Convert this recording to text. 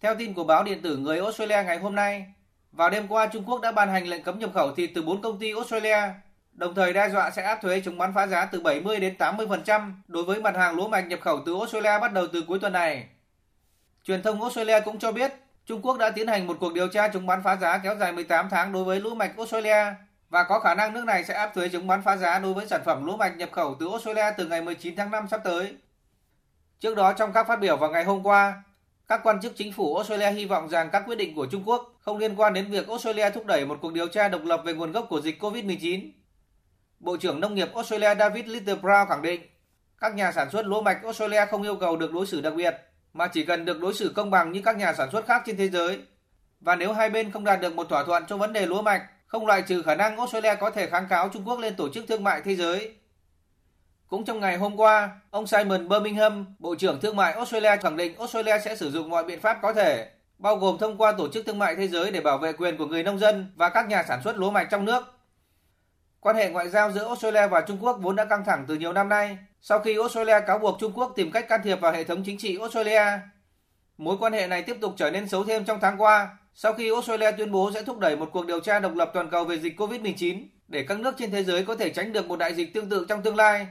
Theo tin của báo điện tử người Australia ngày hôm nay, vào đêm qua Trung Quốc đã ban hành lệnh cấm nhập khẩu thịt từ 4 công ty Australia, đồng thời đe dọa sẽ áp thuế chống bán phá giá từ 70 đến 80% đối với mặt hàng lúa mạch nhập khẩu từ Australia bắt đầu từ cuối tuần này. Truyền thông Australia cũng cho biết Trung Quốc đã tiến hành một cuộc điều tra chống bán phá giá kéo dài 18 tháng đối với lúa mạch Australia và có khả năng nước này sẽ áp thuế chống bán phá giá đối với sản phẩm lúa mạch nhập khẩu từ Australia từ ngày 19 tháng 5 sắp tới. Trước đó trong các phát biểu vào ngày hôm qua, các quan chức chính phủ Australia hy vọng rằng các quyết định của Trung Quốc không liên quan đến việc Australia thúc đẩy một cuộc điều tra độc lập về nguồn gốc của dịch COVID-19. Bộ trưởng Nông nghiệp Australia David Littleproud khẳng định, các nhà sản xuất lúa mạch Australia không yêu cầu được đối xử đặc biệt, mà chỉ cần được đối xử công bằng như các nhà sản xuất khác trên thế giới. Và nếu hai bên không đạt được một thỏa thuận trong vấn đề lúa mạch, không loại trừ khả năng Australia có thể kháng cáo Trung Quốc lên Tổ chức Thương mại Thế giới. Cũng trong ngày hôm qua, ông Simon Birmingham, Bộ trưởng Thương mại Australia khẳng định Australia sẽ sử dụng mọi biện pháp có thể, bao gồm thông qua Tổ chức Thương mại Thế giới để bảo vệ quyền của người nông dân và các nhà sản xuất lúa mạch trong nước. Quan hệ ngoại giao giữa Australia và Trung Quốc vốn đã căng thẳng từ nhiều năm nay, sau khi Australia cáo buộc Trung Quốc tìm cách can thiệp vào hệ thống chính trị Australia. Mối quan hệ này tiếp tục trở nên xấu thêm trong tháng qua, sau khi Australia tuyên bố sẽ thúc đẩy một cuộc điều tra độc lập toàn cầu về dịch COVID-19 để các nước trên thế giới có thể tránh được một đại dịch tương tự trong tương lai